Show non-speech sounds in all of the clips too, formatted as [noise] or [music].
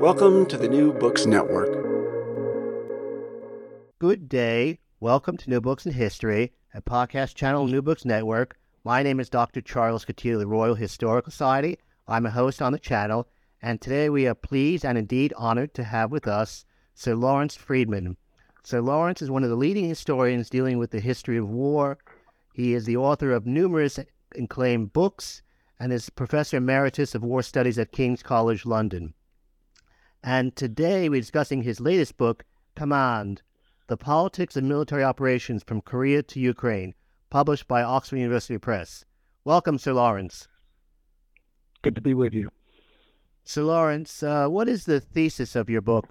Welcome to the New Books Network. Good day. Welcome to New Books in History, a podcast channel New Books Network. My name is Dr. Charles Coutinho the Royal Historical Society. I'm a host on the channel, and today we are pleased and indeed honored to have with us Sir Lawrence Freedman. Sir Lawrence is one of the leading historians dealing with the history of war. He is the author of numerous acclaimed books and is Professor Emeritus of War Studies at King's College London. And today we're discussing his latest book, Command The Politics of Military Operations from Korea to Ukraine, published by Oxford University Press. Welcome, Sir Lawrence. Good to be with you. Sir Lawrence, uh, what is the thesis of your book?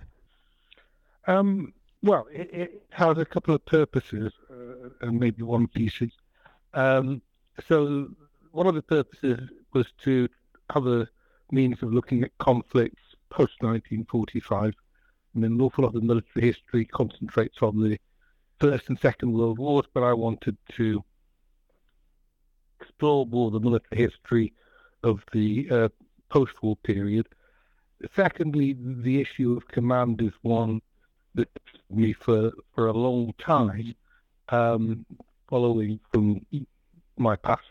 Um, well, it, it, has a couple of purposes uh, and maybe one thesis. Um, so, one of the purposes was to have a means of looking at conflicts post 1945. I mean, an awful lot of military history concentrates on the First and Second World Wars, but I wanted to explore more the military history of the uh, post-war period. Secondly, the issue of command is one that me for for a long time, um, following from my past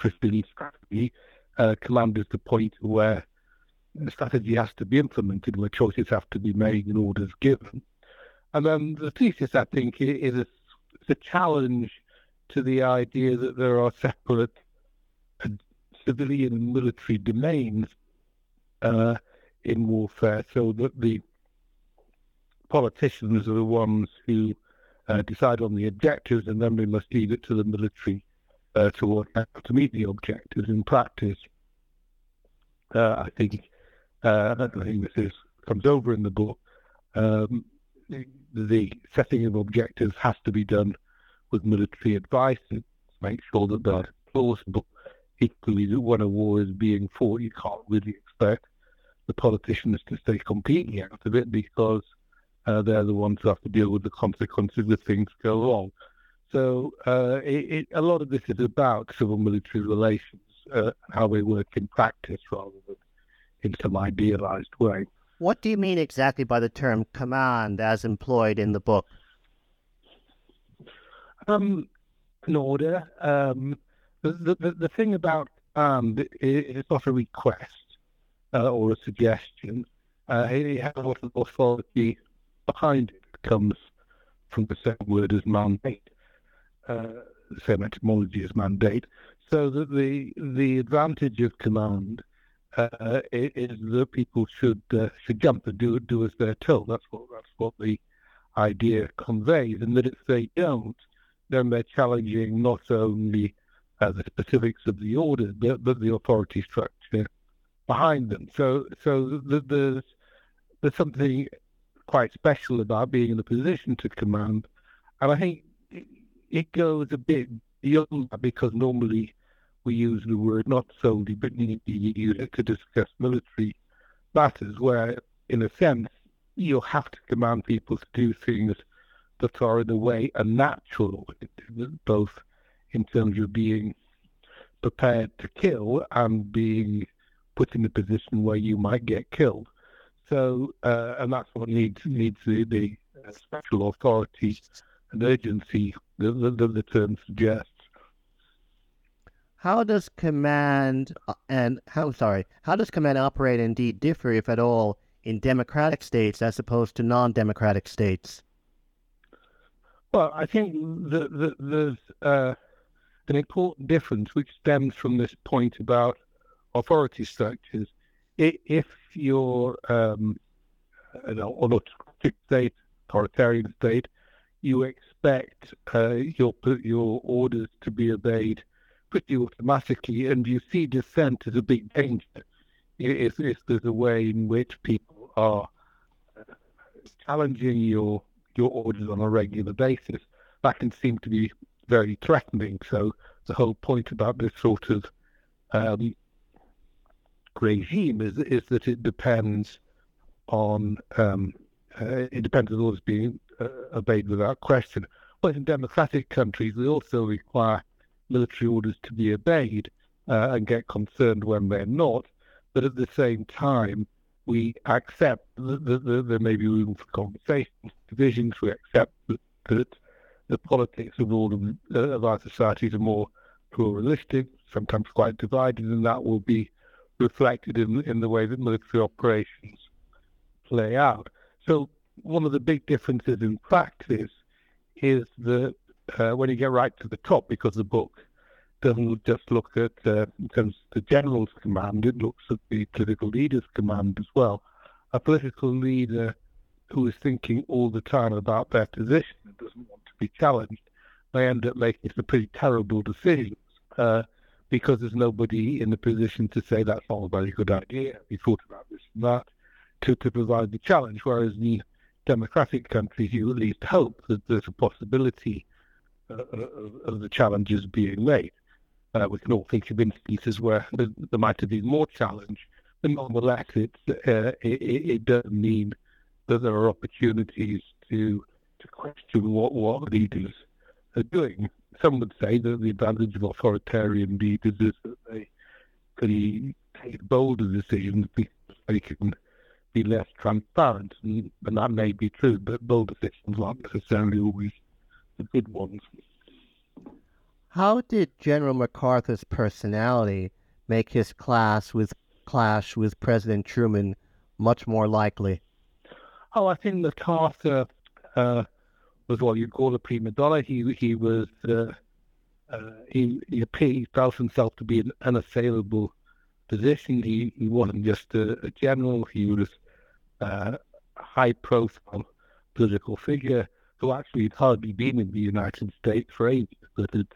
15 strategy. Uh, command is the point where the strategy has to be implemented, where choices have to be made and orders given. And then the thesis, I think, is a, a challenge to the idea that there are separate uh, civilian and military domains uh, in warfare, so that the politicians are the ones who uh, decide on the objectives, and then we must leave it to the military uh, to, to meet the objectives in practice. Uh, I think uh, I think this is, comes over in the book. Um, the, setting of objectives has to be done with military advice to make sure that they're plausible. Equally, that when a war is being fought, you can't really expect the politicians to stay completely out of it because uh, they're the ones who have to deal with the consequences if things go wrong. So uh, it, it, a lot of this is about civil-military relations, uh, how they work in practice rather than in some idealized way. What do you mean exactly by the term command as employed in the book? Um, an order. Um, the, the, the thing about um, it's not a request uh, or a suggestion. Uh, it has a lot of authority behind it. it comes from the same word as mandate, uh, the same etymology as mandate. So that the the advantage of command uh, is that people should uh, should jump and do do as they're told. That's what that's what the idea conveys, and that if they don't, then they're challenging not only uh, the specifics of the order, but, but the authority structure behind them. So so there's there's something quite special about being in a position to command, and I think it goes a bit beyond that because normally we use the word not solely, but need to discuss military matters, where, in a sense, you have to command people to do things that are, in a way, unnatural, both in terms of being prepared to kill and being put in a position where you might get killed. So, uh, and that's what needs needs the, the special authority and urgency that the, the term suggests how does command uh, and how sorry how does command operate indeed differ if at all in democratic states as opposed to non-democratic states? Well, I think the, the, there's uh, an important difference which stems from this point about authority structures. If you're um, an autocratic state, authoritarian state, you expect uh, your your orders to be obeyed pretty automatically, and you see dissent as a big danger. If, if there's a way in which people are challenging your your orders on a regular basis, that can seem to be very threatening. So the whole point about this sort of um, regime is is that it depends on um, uh, it depends on orders being uh, obeyed without question. But in democratic countries, they also require military orders to be obeyed uh, and get concerned when they're not. But at the same time, we accept that, that, that there may be room for conversations, divisions. We accept that, that the politics of all of, uh, of our societies are more pluralistic, sometimes quite divided, and that will be reflected in, in the way that military operations play out. So one of the big differences in practice is that uh, when you get right to the top, because the book doesn't just look at uh, the general's command, it looks at the political leader's command as well. A political leader who is thinking all the time about their position and doesn't want to be challenged may end up making some pretty terrible decisions uh, because there's nobody in the position to say that's not a very good idea. We thought about this and that to, to provide the challenge, whereas in democratic countries, you at least hope that there's a possibility of, of, the challenges being made. Uh, we can all think of instances where there might have been more challenge, but nonetheless, it, uh, it, it does mean that there are opportunities to to question what, what leaders are doing. Some would say that the advantage of authoritarian leaders is that they can take bolder decisions because they can be less transparent, and, and that may be true, but bold decisions aren't necessarily always the good ones. How did General MacArthur's personality make his class with clash with President Truman much more likely? Oh, I think MacArthur uh, was what you'd call a prima donna. He he was uh, uh, he, he felt himself to be an unassailable position. He, he wasn't just a, a general, he was uh, a high profile political figure who actually had hardly been in the United States for ages, but had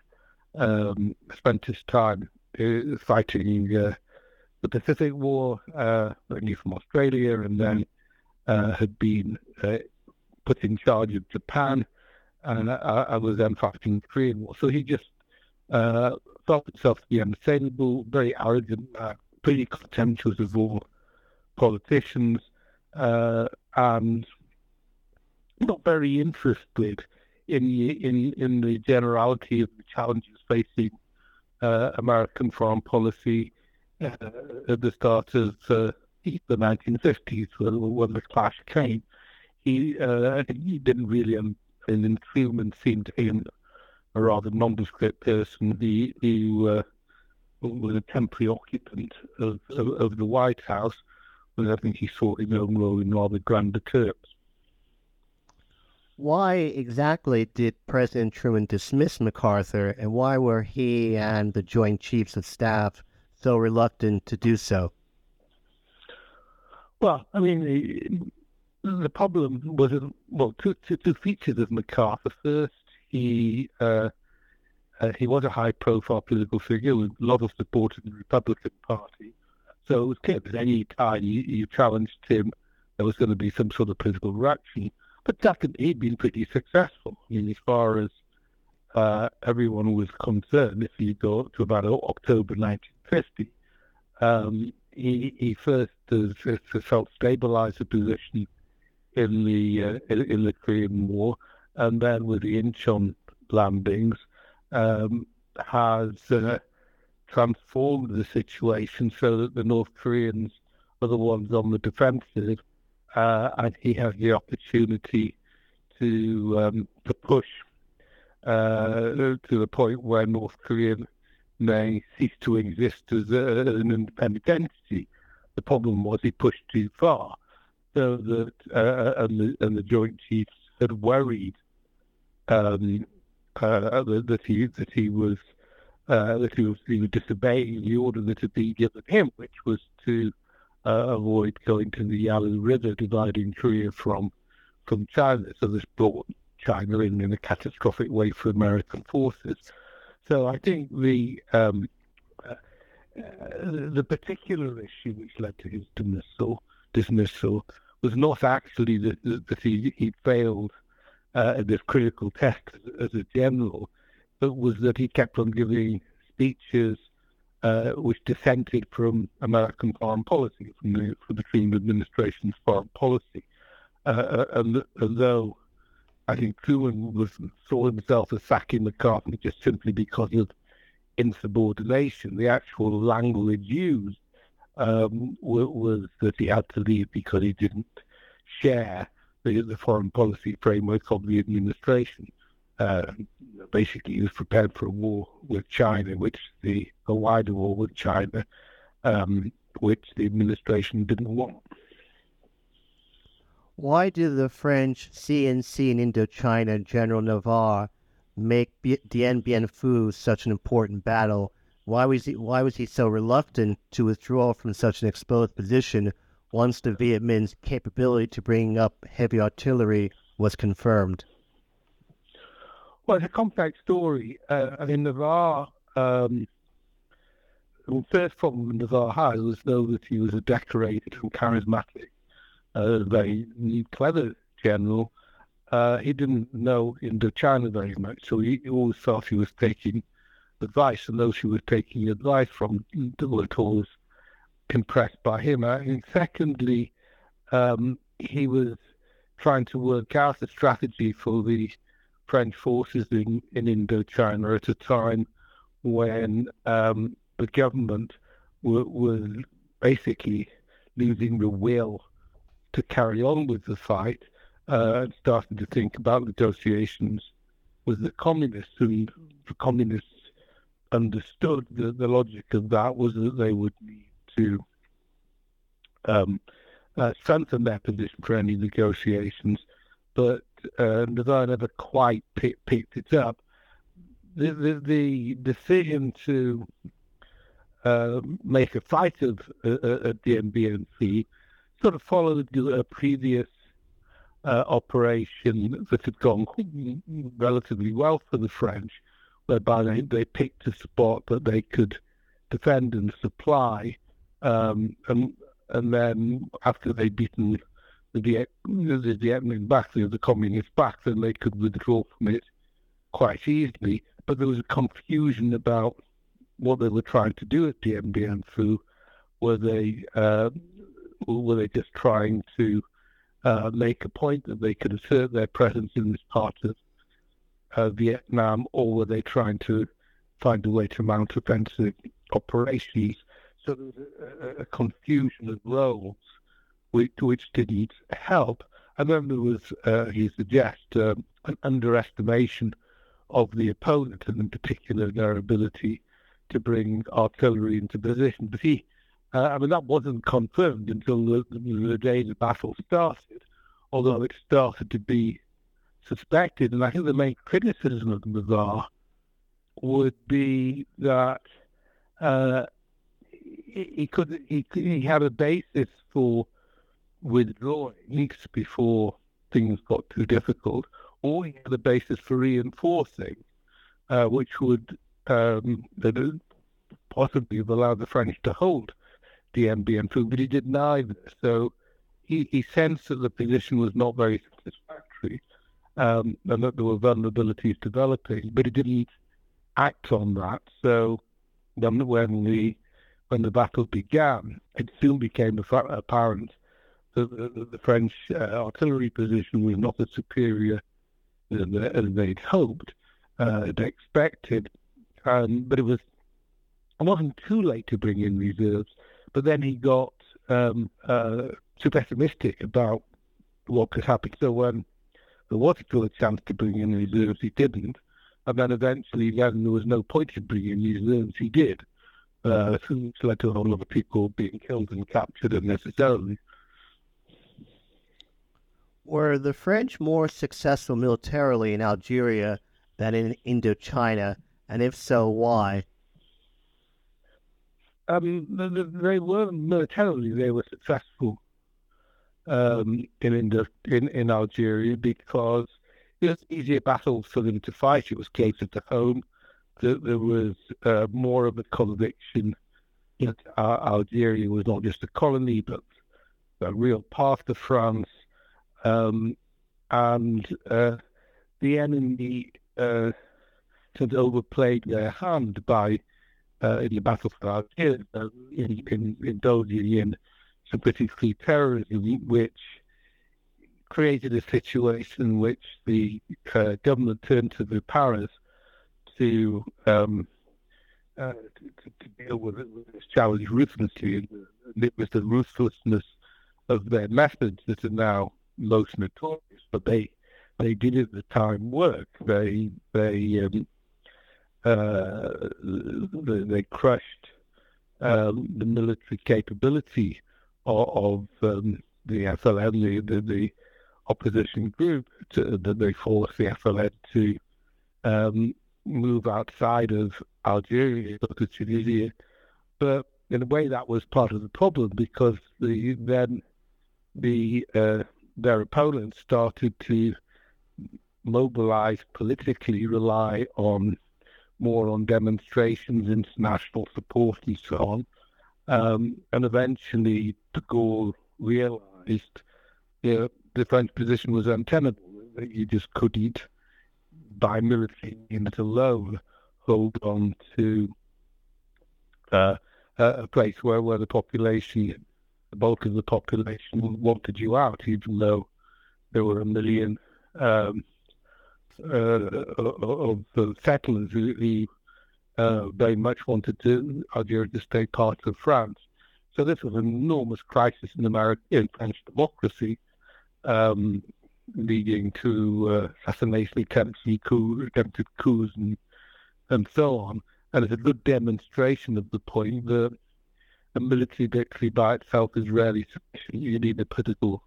um, spent his time uh, fighting uh, the Pacific War, uh, originally from Australia, and then uh, had been uh, put in charge of Japan, and I, was then fighting the Korean War. So he just uh, felt himself to be unassailable, very arrogant, uh, pretty contemptuous of all politicians, uh, and not very interested in the, in in the generality of the challenges facing uh, American foreign policy uh, at the start of uh, the 1950s, when, when the clash came. He he didn't really, um, and Truman seemed to him a rather nondescript person He who uh, was a temporary occupant of, of, of, the White House, but I think he saw his own role in rather grander terms. Why exactly did President Truman dismiss MacArthur, and why were he and the Joint Chiefs of Staff so reluctant to do so? Well, I mean, the, the problem was, well, two, two, two features of MacArthur. First, he uh, uh, he was a high-profile political figure with a lot of support in the Republican Party. So it was clear that any time you, you challenged him, there was going to be some sort of political reaction. But secondly, he'd been pretty successful. I mean, as far as uh, everyone was concerned, if you go to about October 1950, um, he, he first has, has helped stabilize the position in the uh, in the Korean War and then with the Incheon landings, um, has uh, transformed the situation so that the North Koreans are the ones on the defensive, uh, and he has the opportunity to um, to push uh, to the point where North Korea may cease to exist as a, an independent entity. The problem was he pushed too far. so that uh, and, the, and the Joint Chiefs had worried um, uh, that he that he was uh, that he was, he was disobeying the order that had been given him, which was to uh, avoid going to the Yalu River, dividing Korea from from China. So this brought China in in a catastrophic way for American forces. So I think the um, uh, the particular issue which led to his dismissal dismissal was not actually that, he, he failed uh, at this critical test as, a general, but was that he kept on giving speeches uh, which dissented from American foreign policy, from the, from the Truman administration's foreign policy. Uh, uh and, and, though I think Truman was, saw himself as sacking MacArthur just simply because of insubordination, the actual language used um, was that he had to leave because he didn't share the, the foreign policy framework of the administration. Uh, basically, he was prepared for a war with China, which the a wider war with China, um, which the administration didn't want. Why did the French C-in-C in Indochina General Navarre make Dien Bien Phu such an important battle? Why was he Why was he so reluctant to withdraw from such an exposed position once the Viet Minh's capability to bring up heavy artillery was confirmed? Well, it's a complex story. Uh, I mean, Navarre. Um, the first problem Navarre had was though that he was a decorated and charismatic, uh, very clever general. Uh, he didn't know Indochina very much, so he always thought he was taking advice, and those who were taking advice from were always impressed by him. And secondly, um, he was trying to work out a strategy for the French forces in, in Indochina at a time when um, the government were, was basically losing the will to carry on with the fight uh, and starting to think about negotiations with the communists. And the communists understood that the logic of that was that they would need to um, uh, strengthen their position for any negotiations, but uh, Navarre never quite picked it up. The, the, the decision to uh, make a fight of uh, uh at the MBNC sort of followed a previous uh, operation that had gone relatively well for the French, whereby they, they picked a spot that they could defend and supply, um, and and then after they'd beaten the the Minh back, the, the communists back, then they could withdraw from it quite easily. But there was a confusion about what they were trying to do at Dien Bien Phu. Were they uh, were they just trying to uh, make a point that they could assert their presence in this part of uh, Vietnam, or were they trying to find a way to mount offensive operations? So there was a, a confusion of roles, which, which didn't help. And then there was, uh, he suggests, um, an underestimation of the opponent, and in particular their ability to bring artillery into position. But he, uh, I mean, that wasn't confirmed until the, the day the battle started, although it started to be suspected. And I think the main criticism of Navarre would be that uh, he could he, he had a basis for withdrawing before things got too difficult, or he had a basis for reinforcing, uh, which would um, possibly have allowed the French to hold Dien Bien Phu, but he did neither. So he, he sensed that the position was not very satisfactory um, and that there were vulnerabilities developing, but he didn't act on that. So when the when the battle began, it soon became apparent that the, the French uh, artillery position was not as superior as they'd hoped, uh, expected. Um, but it was it wasn't too late to bring in reserves. But then he got um, uh, too pessimistic about what could happen. So when there was still a chance to bring in reserves, he didn't. And then eventually, then there was no point in bringing in reserves, he did uh, which led to a whole lot of people being killed and captured unnecessarily. Were the French more successful militarily in Algeria than in Indochina? And if so, why? Um, they were militarily they were successful um, in, in in Algeria because it was easier battles for them to fight. It was closer to home. There, there was uh, more of a conviction that uh, Algeria was not just a colony, but a real part of France. Um, and uh, the enemy uh, had overplayed their hand by uh, in the battle for Algiers, uh, in, in, indulging in some politically terrorism, which created a situation in which the uh, government turned to the paras to, um, uh, to, to, deal with, with this challenge ruthlessly. And it was the ruthlessness of their methods that are now most notorious, but they they did at the time work. They they um, uh, they crushed um, the military capability of, of um, the FLN, the, the, opposition group, that they forced the FLN to um, move outside of Algeria to Tunisia. But in a way, that was part of the problem because the, then the uh, their opponents started to mobilize politically, rely on more on demonstrations, international support, and so on. Um, and eventually, de Gaulle realized you know, the French position was untenable, that You just couldn't, by military means alone, hold on to uh, a place where, where the population, the bulk of the population, wanted you out, even though there were a million um, uh, of settlers who uh, very much wanted to Algeria to stay part of France. So this was an enormous crisis in American in French democracy, um, leading to uh, assassination attempts, coup, attempted coups, and, and so on. And it's a good demonstration of the point that a military victory by itself is rarely sufficient. You need a political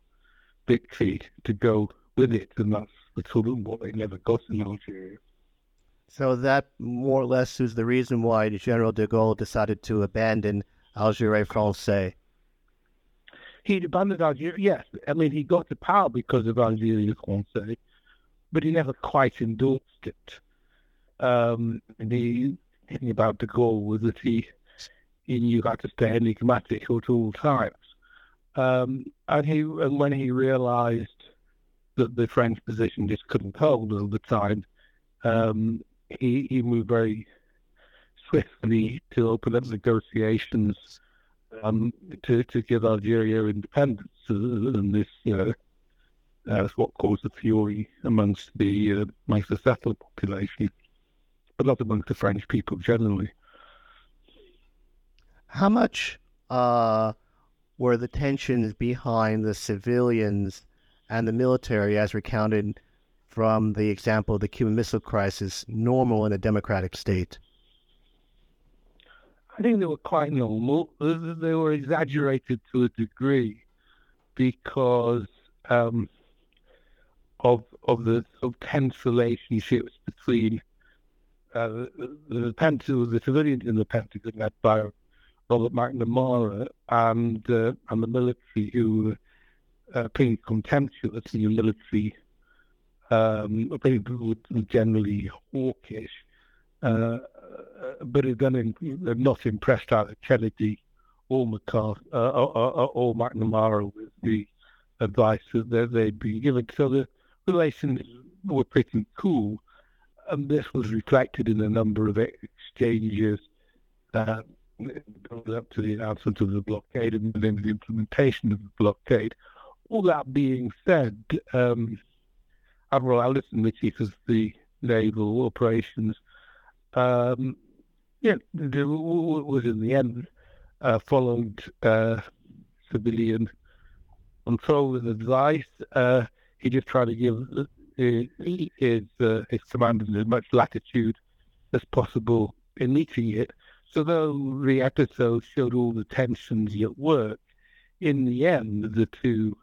victory to go with it, and that's sort of what they never got in Algeria. So that more or less is the reason why General de Gaulle decided to abandon Algérie française. He abandoned Algeria, yes. I mean, he got to power because of Algérie française, but he never quite endorsed it. Um, the thing about de Gaulle was that he, knew how to stay enigmatic at all times. Um, and he, and when he realized that the French position just couldn't hold all the time, um, he, he moved very swiftly to open up negotiations um, to, to give Algeria independence. And this, you know, that's what caused the fury amongst the uh, amongst settler population, but not amongst the French people generally. How much uh, were the tensions behind the civilians and the military, as recounted from the example of the Cuban Missile Crisis, normal in a democratic state? I think they were quite normal. They were exaggerated to a degree because um, of of the of tense relationships between uh, the, the, the civilians in the Pentagon led by Robert McNamara and uh, and the military who uh, pretty contemptuous in the military, um, pretty generally hawkish, uh, but are then not impressed either Kennedy or McCarthy uh, or, or, or, McNamara with the advice that they'd been given. So the relations were pretty cool, and this was reflected in a number of exchanges uh, up to the announcement of the blockade and then the implementation of the blockade all that being said, um, Admiral Ellison, the chief the naval operations, um, yeah, was in the end uh, followed uh, civilian control and advice. Uh, he just tried to give his his, uh, his commanders as much latitude as possible in meeting it. So though the episode showed all the tensions at work, in the end, the two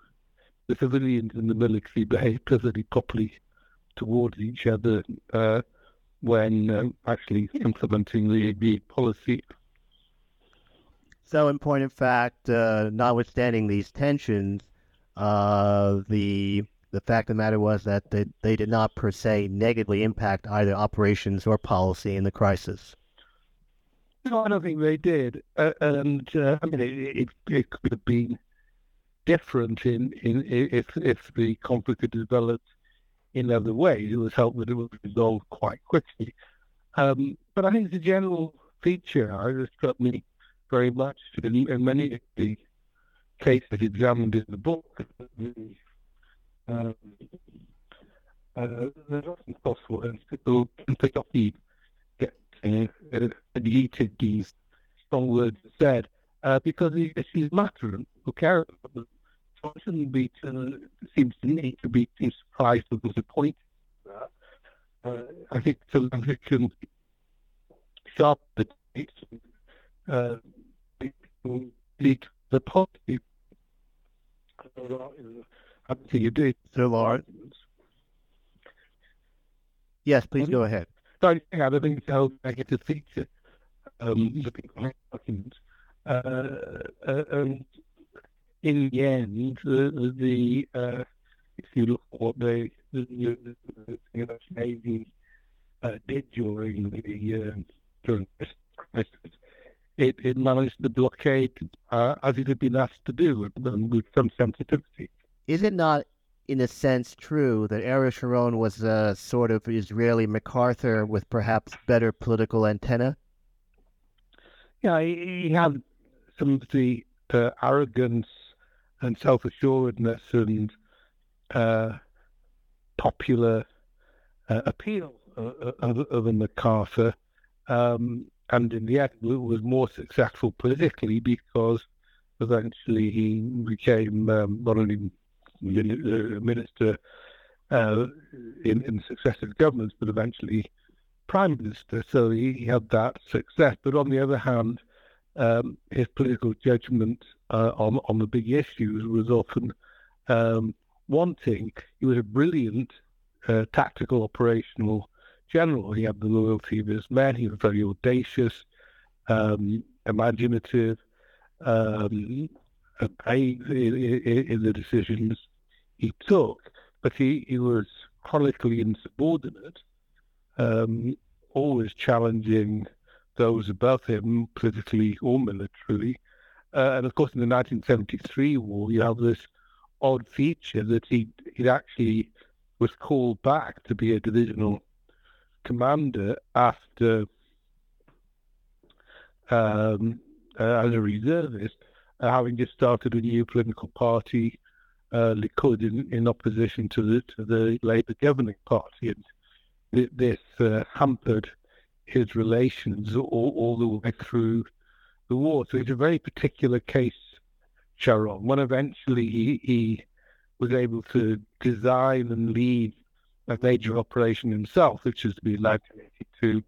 the civilians and the military behaved perfectly properly towards each other uh, when um, actually implementing the, the policy. So, in point of fact, uh, notwithstanding these tensions, uh, the the fact of the matter was that they, they did not per se negatively impact either operations or policy in the crisis. No, I don't think they did. Uh, and uh, I mean, it, it, it, could have been different in, in if if the conflict had developed in other ways. It was helped that it was resolved quite quickly. Um, but I think the general feature that struck me very much in, in many of the cases examined in the book. Um, uh, often possible and people can pick up the uh, deleted these strong words said uh, because the issues matter and who care about them. So I shouldn't be to, seems to me to be surprised or disappointed. Uh, I think so it can sharp the uh, lead the positive. How do you do, Sir Lawrence? Yes, please go ahead. I don't think so negative feature um, documents. Uh, uh, and in the end, the, the uh, if you look what the, Navy uh, did during the uh, during crisis, it, it managed to blockade uh, as it had been asked to do, and with some sensitivity. Is it not, in a sense, true that Ariel Sharon was a sort of Israeli MacArthur with perhaps better political antenna? Yeah, he, he had some of the uh, arrogance and self-assuredness and uh, popular uh, appeal of, of a MacArthur, um, and in the end was more successful politically because eventually he became um, not only minister uh, in, in successive governments, but eventually prime minister. So he, he had that success. But on the other hand, um, his political judgment uh, on on the big issues was often um, wanting. He was a brilliant uh, tactical operational general. He had the loyalty of his men. He was very audacious, um, imaginative, um, in, in, in, the decisions he took. But he, he was chronically insubordinate, um, always challenging those above him, politically or militarily. Uh, and of course, in the 1973 war, you have this odd feature that he he actually was called back to be a divisional commander after um, uh, as a reservist, uh, having just started a new political party, uh, Likud, in, in opposition to the to the Labour governing party, and th- this uh, hampered his relations all, all the way through the war. So it's a very particular case, Sharon. When eventually he, he was able to design and lead a major operation himself, which is to be led to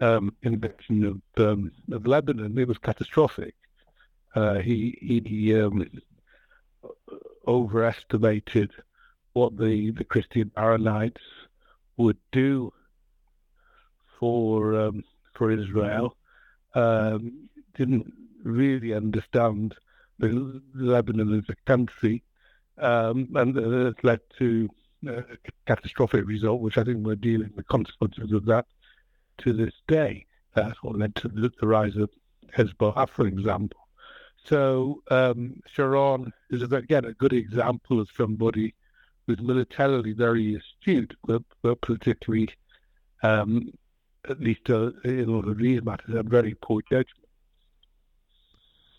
um, invasion of, um, of Lebanon, it was catastrophic. Uh, he he um, overestimated what the, the Christian Maronites would do for um, for Israel. Um, didn't really understand the Lebanon as a country, um, and uh, it led to a catastrophic result, which I think we're dealing with the consequences of that to this day. That's what led to the, the rise of Hezbollah, for example. So um, Sharon is again a good example of somebody who's militarily very astute, but, but um, at least uh, in all of these matters, a very poor judgment.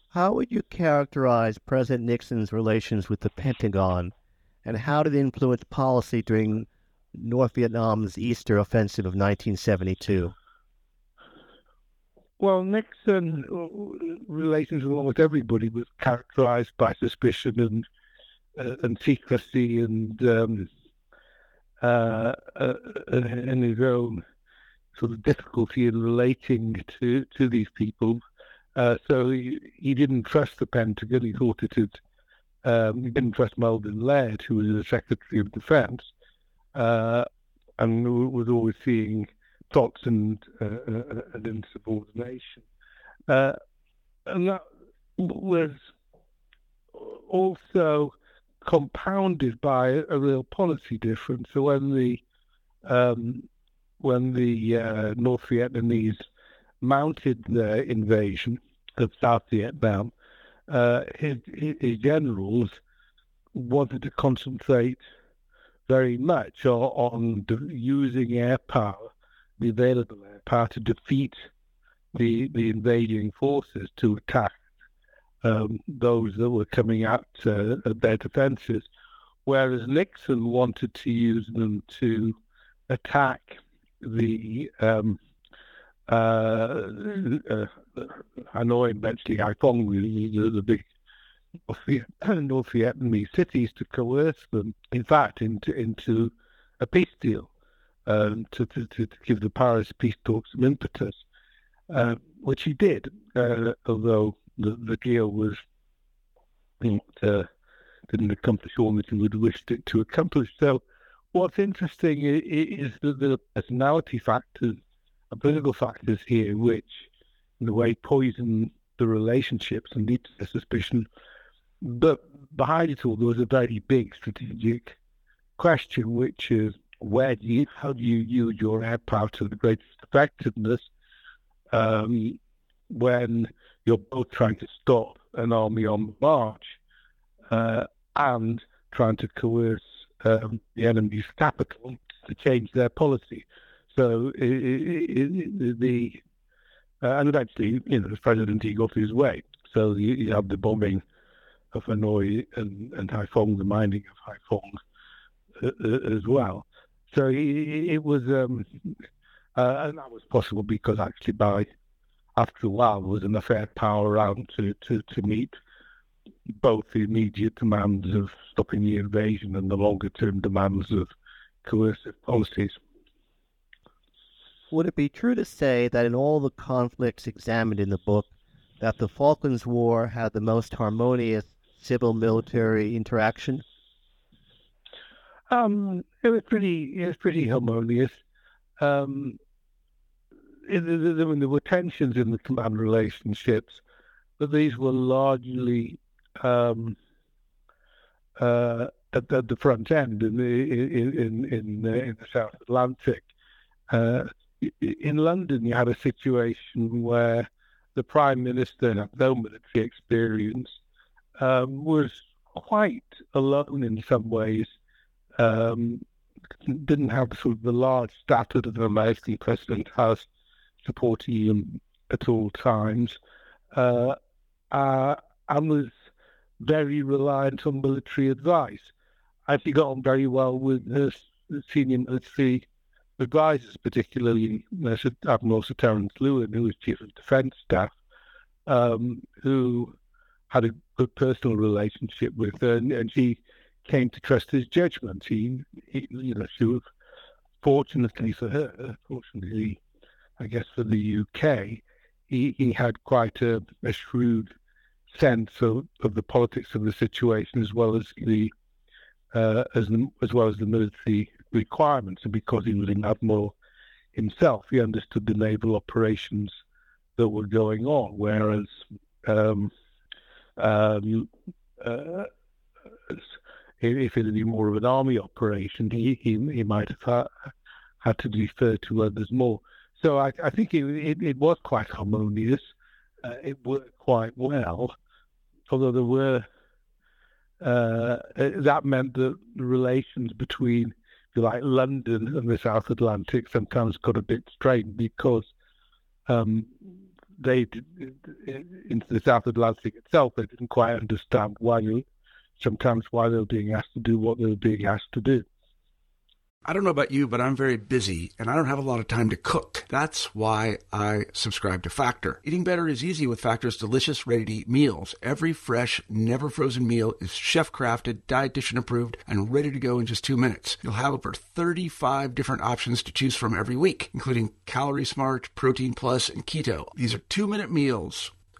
How would you characterize President Nixon's relations with the Pentagon, and how did it influence policy during North Vietnam's Easter Offensive of 1972? Well, Nixon uh, relations with almost everybody was characterized by suspicion and uh, and secrecy and um, uh, uh, and his own sort of difficulty in relating to, to these people. Uh, so he, he didn't trust the Pentagon. He thought it had Um, he didn't trust Melvin Laird, who was the Secretary of Defence, uh, and was always seeing plots and, uh, uh and insubordination. Uh, and that was also compounded by a real policy difference. So when the um, when the uh, North Vietnamese mounted their invasion of South Vietnam, uh, his, his, generals wanted to concentrate very much on, on using air power, the available air power, to defeat the the invading forces to attack um, those that were coming at, uh, their defences, whereas Nixon wanted to use them to attack the um, uh, uh, Hanoi, eventually Haiphong, the, the big [clears throat] North Vietnamese cities, to coerce them, in fact, into into a peace deal um, to, to, to give the Paris peace talks some impetus, uh, which he did, uh, although the, the deal was not, uh, didn't accomplish all that he would wished it to accomplish. So, what's interesting is, that the personality factors and political factors here, which in a way poison the relationships and lead to suspicion. But behind it all, there was a very big strategic question, which is where do you, how do you use your air power to the greatest effectiveness um, when you're both trying to stop an army on the march uh, and trying to coerce um, the enemy's capital to change their policy. So it, it, it, the uh, and eventually, you know, the president he got his way. So you, you have the bombing of Hanoi and, and Haiphong, the mining of Haiphong uh, uh, as well. So it was, um, uh, and that was possible because actually by after a while, there was enough air power around to, to, to meet both the immediate demands of stopping the invasion and the longer term demands of coercive policies. Would it be true to say that in all the conflicts examined in the book, that the Falklands War had the most harmonious civil military interaction? Um, it was pretty. It was pretty harmonious. Um, there were tensions in the command relationships, but these were largely um, uh, at, at, the front end in the in in, in the South Atlantic. Uh, in London, you had a situation where the Prime Minister had no military experience, um, was quite alone in some ways, um, didn't have sort of the large stature that an American president has supporting him at all times, uh, uh, and was very reliant on military advice. I think got on very well with her senior military advisors, particularly Admiral Sir Terence Lewin, who was Chief of Defence Staff, um, who had a good personal relationship with her, and, and she came to trust his judgment. He, he, you know, she was fortunately for her, fortunately I guess, for the UK, he, he had quite a, a shrewd sense of, of the politics of the situation as well as the uh, as the, as well as the military requirements. And because he was an admiral himself, he understood the naval operations that were going on. Whereas um, um, uh, if it had been more of an army operation, he he, he might have had, to defer to others more. So I, I think it, it, it, was quite harmonious. Uh, it worked quite well, although there were uh, that meant that the relations between, like, London and the South Atlantic sometimes got a bit strained because um, they, into the South Atlantic itself, they didn't quite understand why sometimes why they were being asked to do what they were being asked to do. I don't know about you, but I'm very busy and I don't have a lot of time to cook. That's why I subscribe to Factor. Eating better is easy with Factor's delicious, ready to eat meals. Every fresh, never frozen meal is chef crafted, dietitian approved, and ready to go in just two minutes. You'll have over 35 different options to choose from every week, including Calorie Smart, Protein Plus, and Keto. These are two minute meals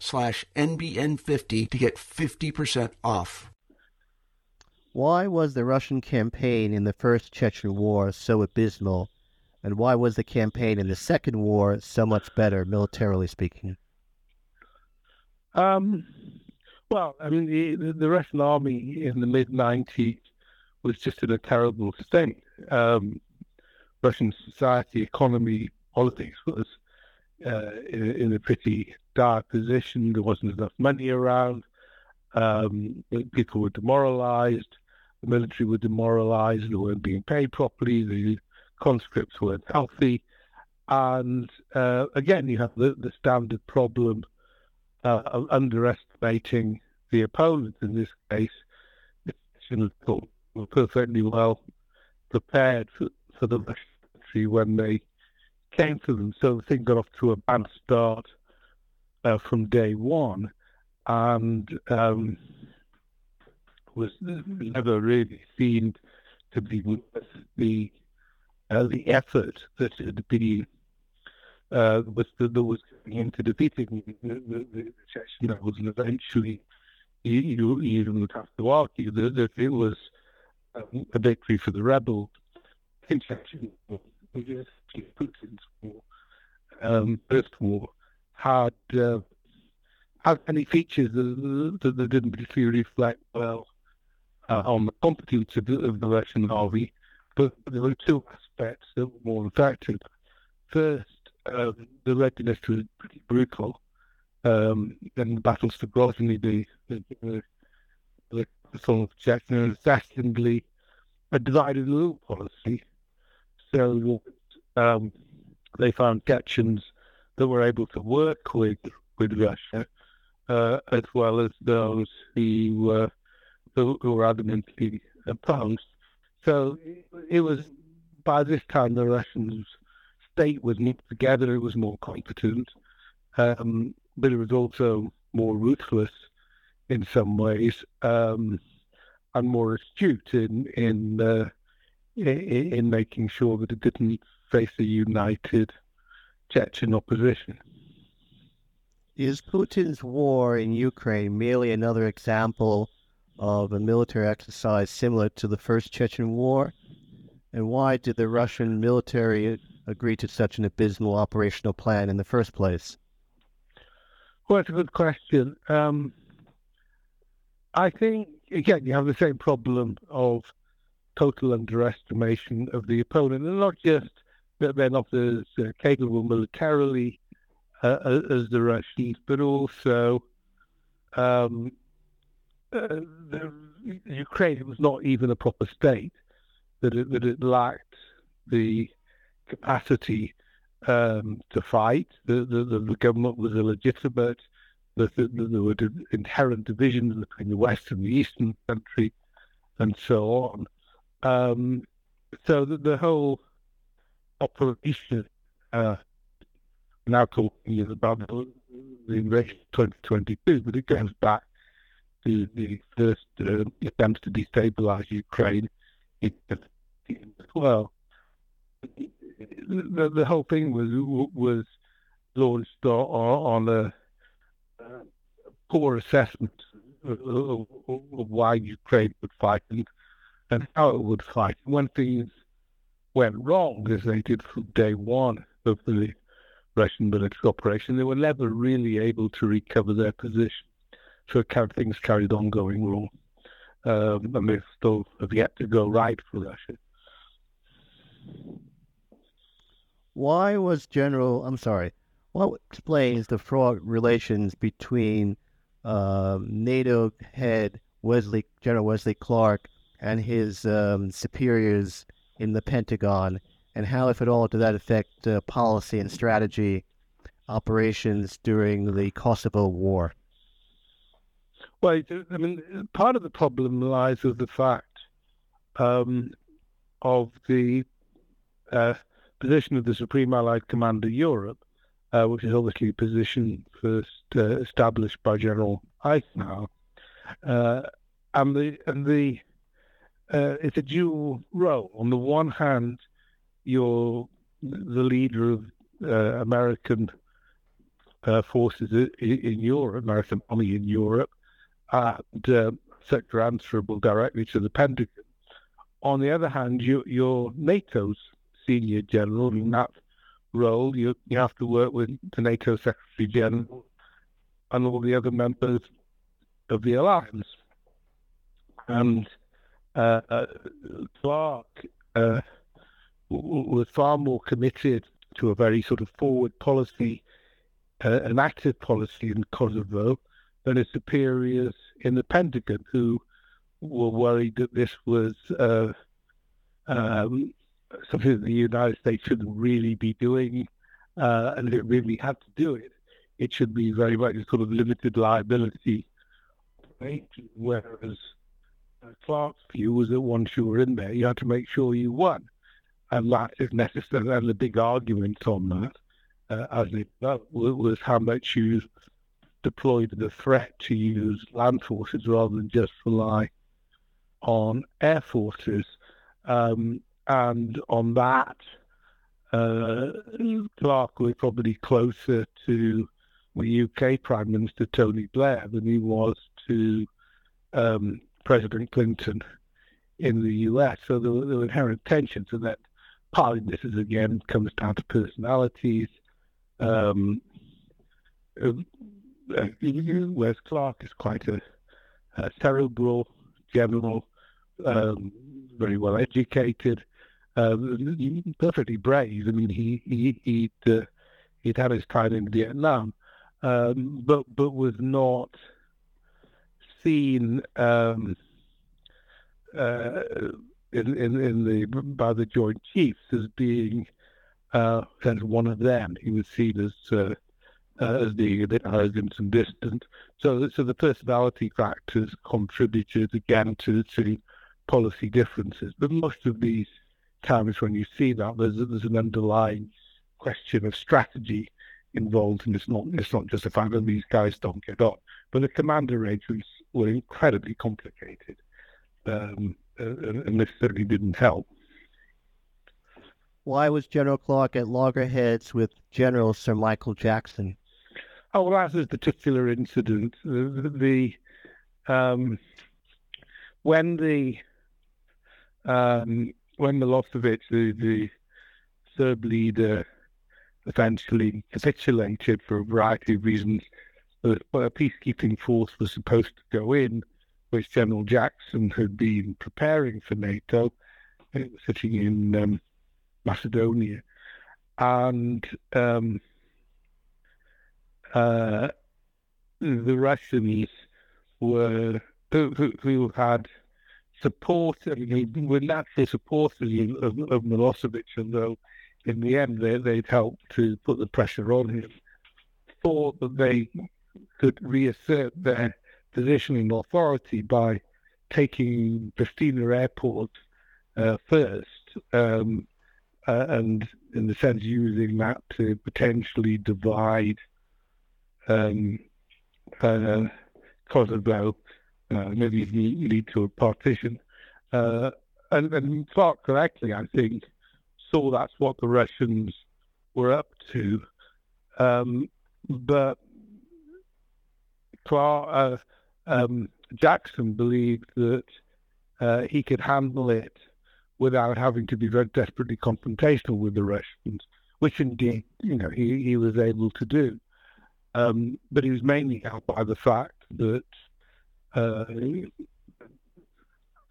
slash NBN50 to get 50% off. Why was the Russian campaign in the First Chechen War so abysmal, and why was the campaign in the Second War so much better, militarily speaking? Um, well, I mean, the, the Russian army in the mid 90s was just in a terrible state. Um, Russian society, economy, politics was uh, in, in, a pretty dark position. There wasn't enough money around. Um, people were demoralized. The military were demoralized. They weren't being paid properly. The conscripts weren't healthy. And uh, again, you have the, the standard problem uh, of underestimating the opponent. In this case, were perfectly well prepared for, for the military when they came to them. So the thing got off to a bad start uh, from day one, and um, was never really seen to be worth the uh, the effort that had been uh, was that was going into defeating the, the, the Chechens, and eventually you, even would have to argue that, that it was um, a victory for the rebels in Putin's war, um, first war, had uh, had many features that, that, didn't particularly reflect well uh, on the competence of the, of the Russian army, but there were two aspects that were more effective. First, um, the readiness was pretty brutal, um, and the battles for Grozny, the, the, the, of Chechnya, and secondly, a divided rule policy. So um, they found Chechens that were able to work with with Russia, uh, as well as those who, were who, who were adamantly opposed. So it was by this time the Russian state was knit together. It was more competent, um, but it was also more ruthless in some ways um, and more astute in in, uh, in making sure that it didn't face a united Chechen opposition. Is Putin's war in Ukraine merely another example of a military exercise similar to the First Chechen War? And why did the Russian military agree to such an abysmal operational plan in the first place? Well, it's a good question. Um, I think, again, you have the same problem of total underestimation of the opponent, and not just they're not as uh, capable militarily uh, as the Russians, but also um, uh, the, Ukraine was not even a proper state, that it, that it lacked the capacity um, to fight, the, the, the, government was illegitimate, that the, there were inherent divisions between the West and the Eastern country, and so on. Um, so the, the whole operation uh, now talking about the invasion 2022, but it goes back to the first uh, attempts to destabilize Ukraine in as well. The, the, whole thing was was launched on, a uh, poor assessment of, of, of, why Ukraine would fight and, and how it would fight. When things went wrong, as they did from day one of the Russian military operation, they were never really able to recover their position. So things carried on going wrong. Um, and they still have yet to go right for Russia. Why was General, I'm sorry, what explains the fraught relations between uh, NATO head Wesley, General Wesley Clark and his um, superiors in the Pentagon and how, if at all, did that affect uh, policy and strategy operations during the Kosovo War? Well, I mean, part of the problem lies with the fact um, of the uh, position of the Supreme Allied Commander Europe, uh, which is obviously a position first uh, established by General Eisenhower, uh, and the and the uh, it's a dual role. On the one hand, you're the leader of uh, American forces in Europe, American army in Europe, and uh, sector answerable directly to the Pentagon. On the other hand, you, you're NATO's senior general in that role. You, you have to work with the NATO Secretary General and all the other members of the alliance. And uh, uh, Clark uh, was far more committed to a very sort of forward policy, uh, an active policy in Kosovo, than his superiors in the Pentagon, who were worried that this was uh, um, something that the United States shouldn't really be doing, uh, and it really had to do it, it should be very much a sort of limited liability. Whereas uh, Clark's view was that once you were in there, you had to make sure you won. And that is necessary. And the big argument on that, uh, as it was how much you deployed the threat to use land forces rather than just rely on air forces. Um, and on that, uh, Clark was probably closer to the UK Prime Minister Tony Blair than he was to um, President Clinton in the US. So there were, there were inherent tensions, and that partly this is again comes down to personalities. Um, uh, Wes Clark is quite a, a cerebral general, um, very well educated, um, perfectly brave. I mean, he he he'd, uh, he'd had his time in Vietnam, um, but but was not seen um, uh, in, in in the by the Joint Chiefs as being uh, as one of them. He was seen as uh, uh, as being a bit arrogant and distant. So, so the personality factors contributed again to, to policy differences. But most of these times when you see that, there's, there's an underlying question of strategy involved, and it's not it's not just the fact that these guys don't get on. But the command arrangements were incredibly complicated, um, and, this certainly didn't help. Why was General Clark at loggerheads with General Sir Michael Jackson? Oh, well, that's a particular incident. The, the um, when the um, when Milosevic, the, the Serb leader, eventually capitulated for a variety of reasons, a peacekeeping force was supposed to go in, which General Jackson had been preparing for NATO, sitting in um, Macedonia, and um, uh, the Russians were who, who, who had supported, were naturally supporters of, of Milosevic, although in the end they, they'd helped to put the pressure on him, thought that they could reassert their position and authority by taking Pristina Airport uh, first, um, uh, and in the sense using that to potentially divide um, uh, Kosovo, uh, maybe lead to a partition. Uh, and, and Clark correctly, I think, saw that's what the Russians were up to. Um, but Clark, uh, um, Jackson believed that uh, he could handle it without having to be very desperately confrontational with the Russians, which indeed, you know, he, he was able to do. Um, but he was mainly helped by the fact that uh,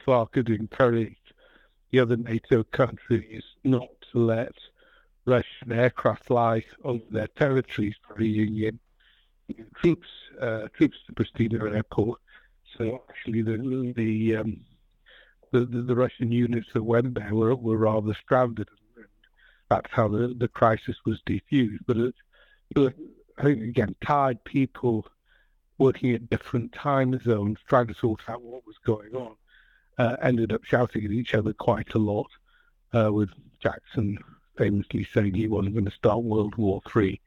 Clark had encouraged the other NATO countries not to let Russian aircraft fly over their territories, bringing in troops uh, troops to Pristina Airport. So actually, the the, um, the, the, the Russian units that went there were, were rather stranded. that's how the, the crisis was defused. But, it, but I think, again, tired people working at different time zones, trying to sort out what was going on, uh, ended up shouting at each other quite a lot, uh, with Jackson famously saying he wasn't going to start World War Three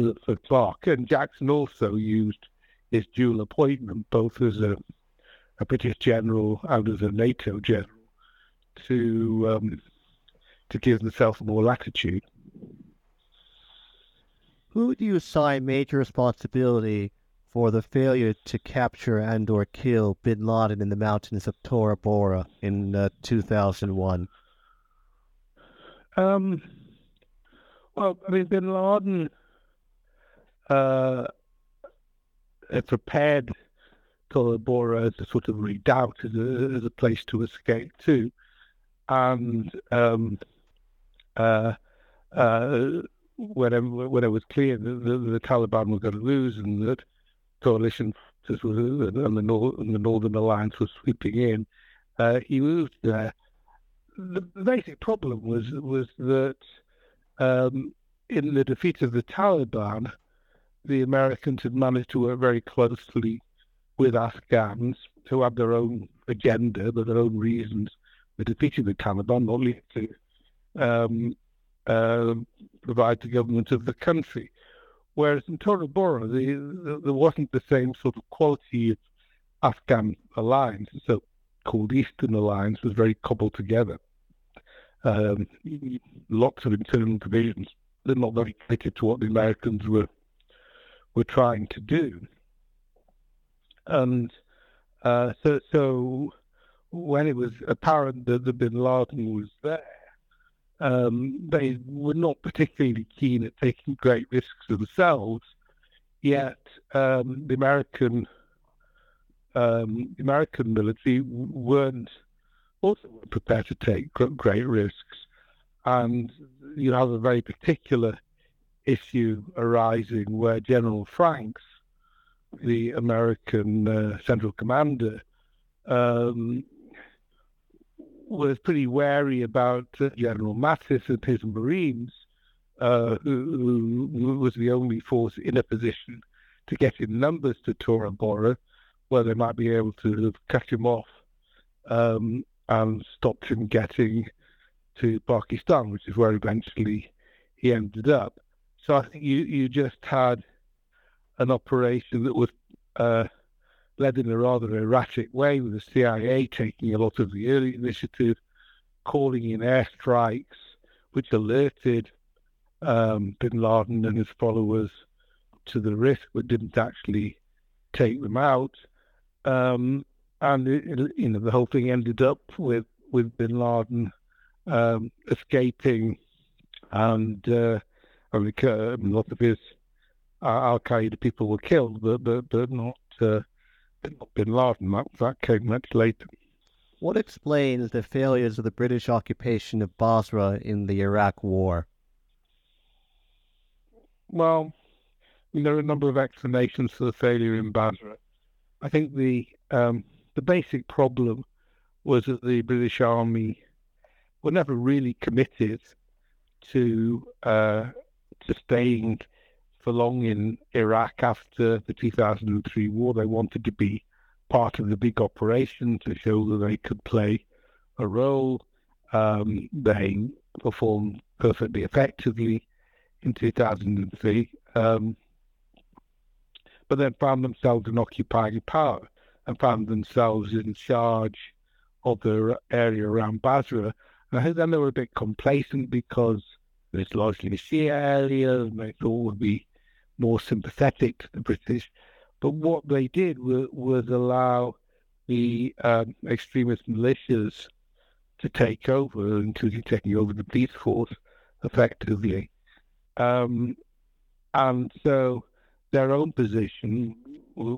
for, for Clark. And Jackson also used his dual appointment, both as a, a British general and as a NATO general, to um, to give himself more latitude. Who do you assign major responsibility for the failure to capture and or kill bin Laden in the mountains of Tora Bora in uh, 2001? Um, well, I mean, bin Laden uh, prepared Tora Bora as a sort of redoubt, as a, as a place to escape to. And um, uh, uh, when, it, when it was clear that the, the Taliban were going to lose and that coalition and the, and the Northern Alliance was sweeping in, uh, he moved there. The basic problem was was that um, in the defeat of the Taliban, the Americans had managed to work very closely with Afghans who had their own agenda, their own reasons for defeating the Taliban, not least to um, uh, provide the government of the country. Whereas in Tora Bora, the, the, there wasn't the same sort of quality of Afghan alliance. So called Eastern Alliance was very cobbled together. Um, lots of internal divisions. They're not very related to what the Americans were were trying to do. And uh, so, so when it was apparent that the Bin Laden was there, um, they were not particularly keen at taking great risks themselves. Yet um, the American um, the American military weren't also prepared to take great risks, and you have a very particular issue arising where General Franks, the American uh, Central Commander, um, was pretty wary about uh, General Mattis and his Marines, uh, who, who, was the only force in a position to get in numbers to Tora Bora, where they might be able to cut him off um, and stop him getting to Pakistan, which is where eventually he ended up. So I think you, you just had an operation that was uh, led in a rather erratic way, with the CIA taking a lot of the early initiative, calling in airstrikes, which alerted um, bin Laden and his followers to the risk, but didn't actually take them out. Um, and it, you know the whole thing ended up with with bin Laden um, escaping, and uh, I mean, a lot of his uh, Al Qaeda people were killed, but but, but not uh, bin Laden. That, that came much later. What explains the failures of the British occupation of Basra in the Iraq War? Well, there are a number of explanations for the failure in Basra. I think the um, the basic problem was that the British Army were never really committed to uh, to staying for long in Iraq after the 2003 war. They wanted to be part of the big operation to show that they could play a role. Um, they performed perfectly effectively in 2003, um, but then found themselves in occupying power and found themselves in charge of the area around Basra. And then they were a bit complacent because it's largely a Shia area, and they thought would be more sympathetic to the British. But what they did was, was allow the um, extremist militias to take over, including taking over the police force effectively. Um, and so their own position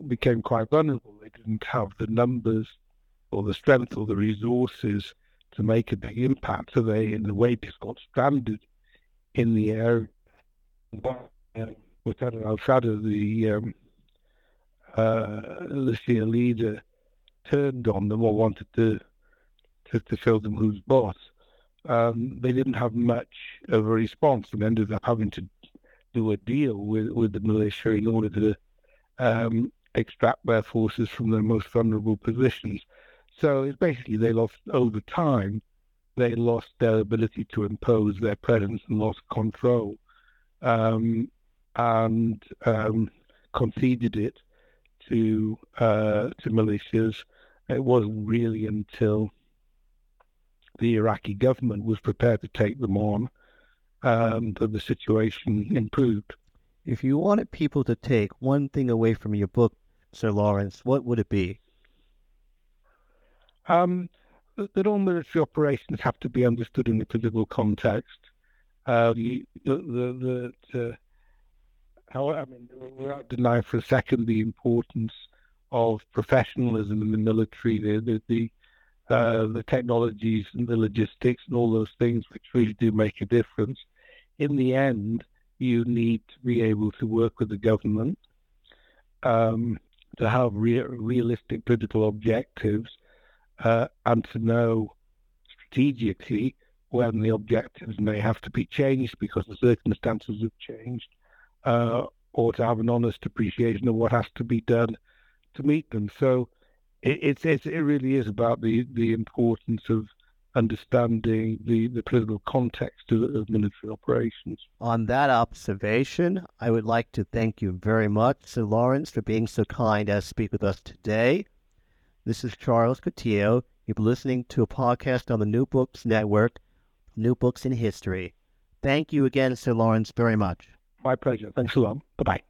became quite vulnerable. They didn't have the numbers or the strength or the resources to make a big impact. So they, in a way, just got stranded in the air with al Shada, the um, uh, the leader, turned on them or wanted to to, to show them who's boss. um, they didn't have much of a response and ended up having to do a deal with, with the militia in order to um, extract their forces from their most vulnerable positions. So it's basically they lost over time, they lost their ability to impose their presence and lost control, um, and um, conceded it to uh, to militias. It wasn't really until the Iraqi government was prepared to take them on um, that the situation improved. If you wanted people to take one thing away from your book, Sir Lawrence, what would it be? Um, that all military operations have to be understood in the political context. Uh, the, the, the, how, I mean, without denying for a second the importance of professionalism in the military, the the the, uh, the technologies and the logistics and all those things which really do make a difference. In the end, you need to be able to work with the government um, to have re- realistic political objectives uh, and to know strategically when the objectives may have to be changed because the circumstances have changed, uh, or to have an honest appreciation of what has to be done to meet them. So it, it's, it really is about the, the importance of understanding the, the political context of, of military operations. On that observation, I would like to thank you very much, Sir Lawrence, for being so kind as to speak with us today. This is Charles Coutinho. You're listening to a podcast on the New Books Network, New Books in History. Thank you again, Sir Lawrence, very much. My pleasure. Thanks a lot. Bye bye.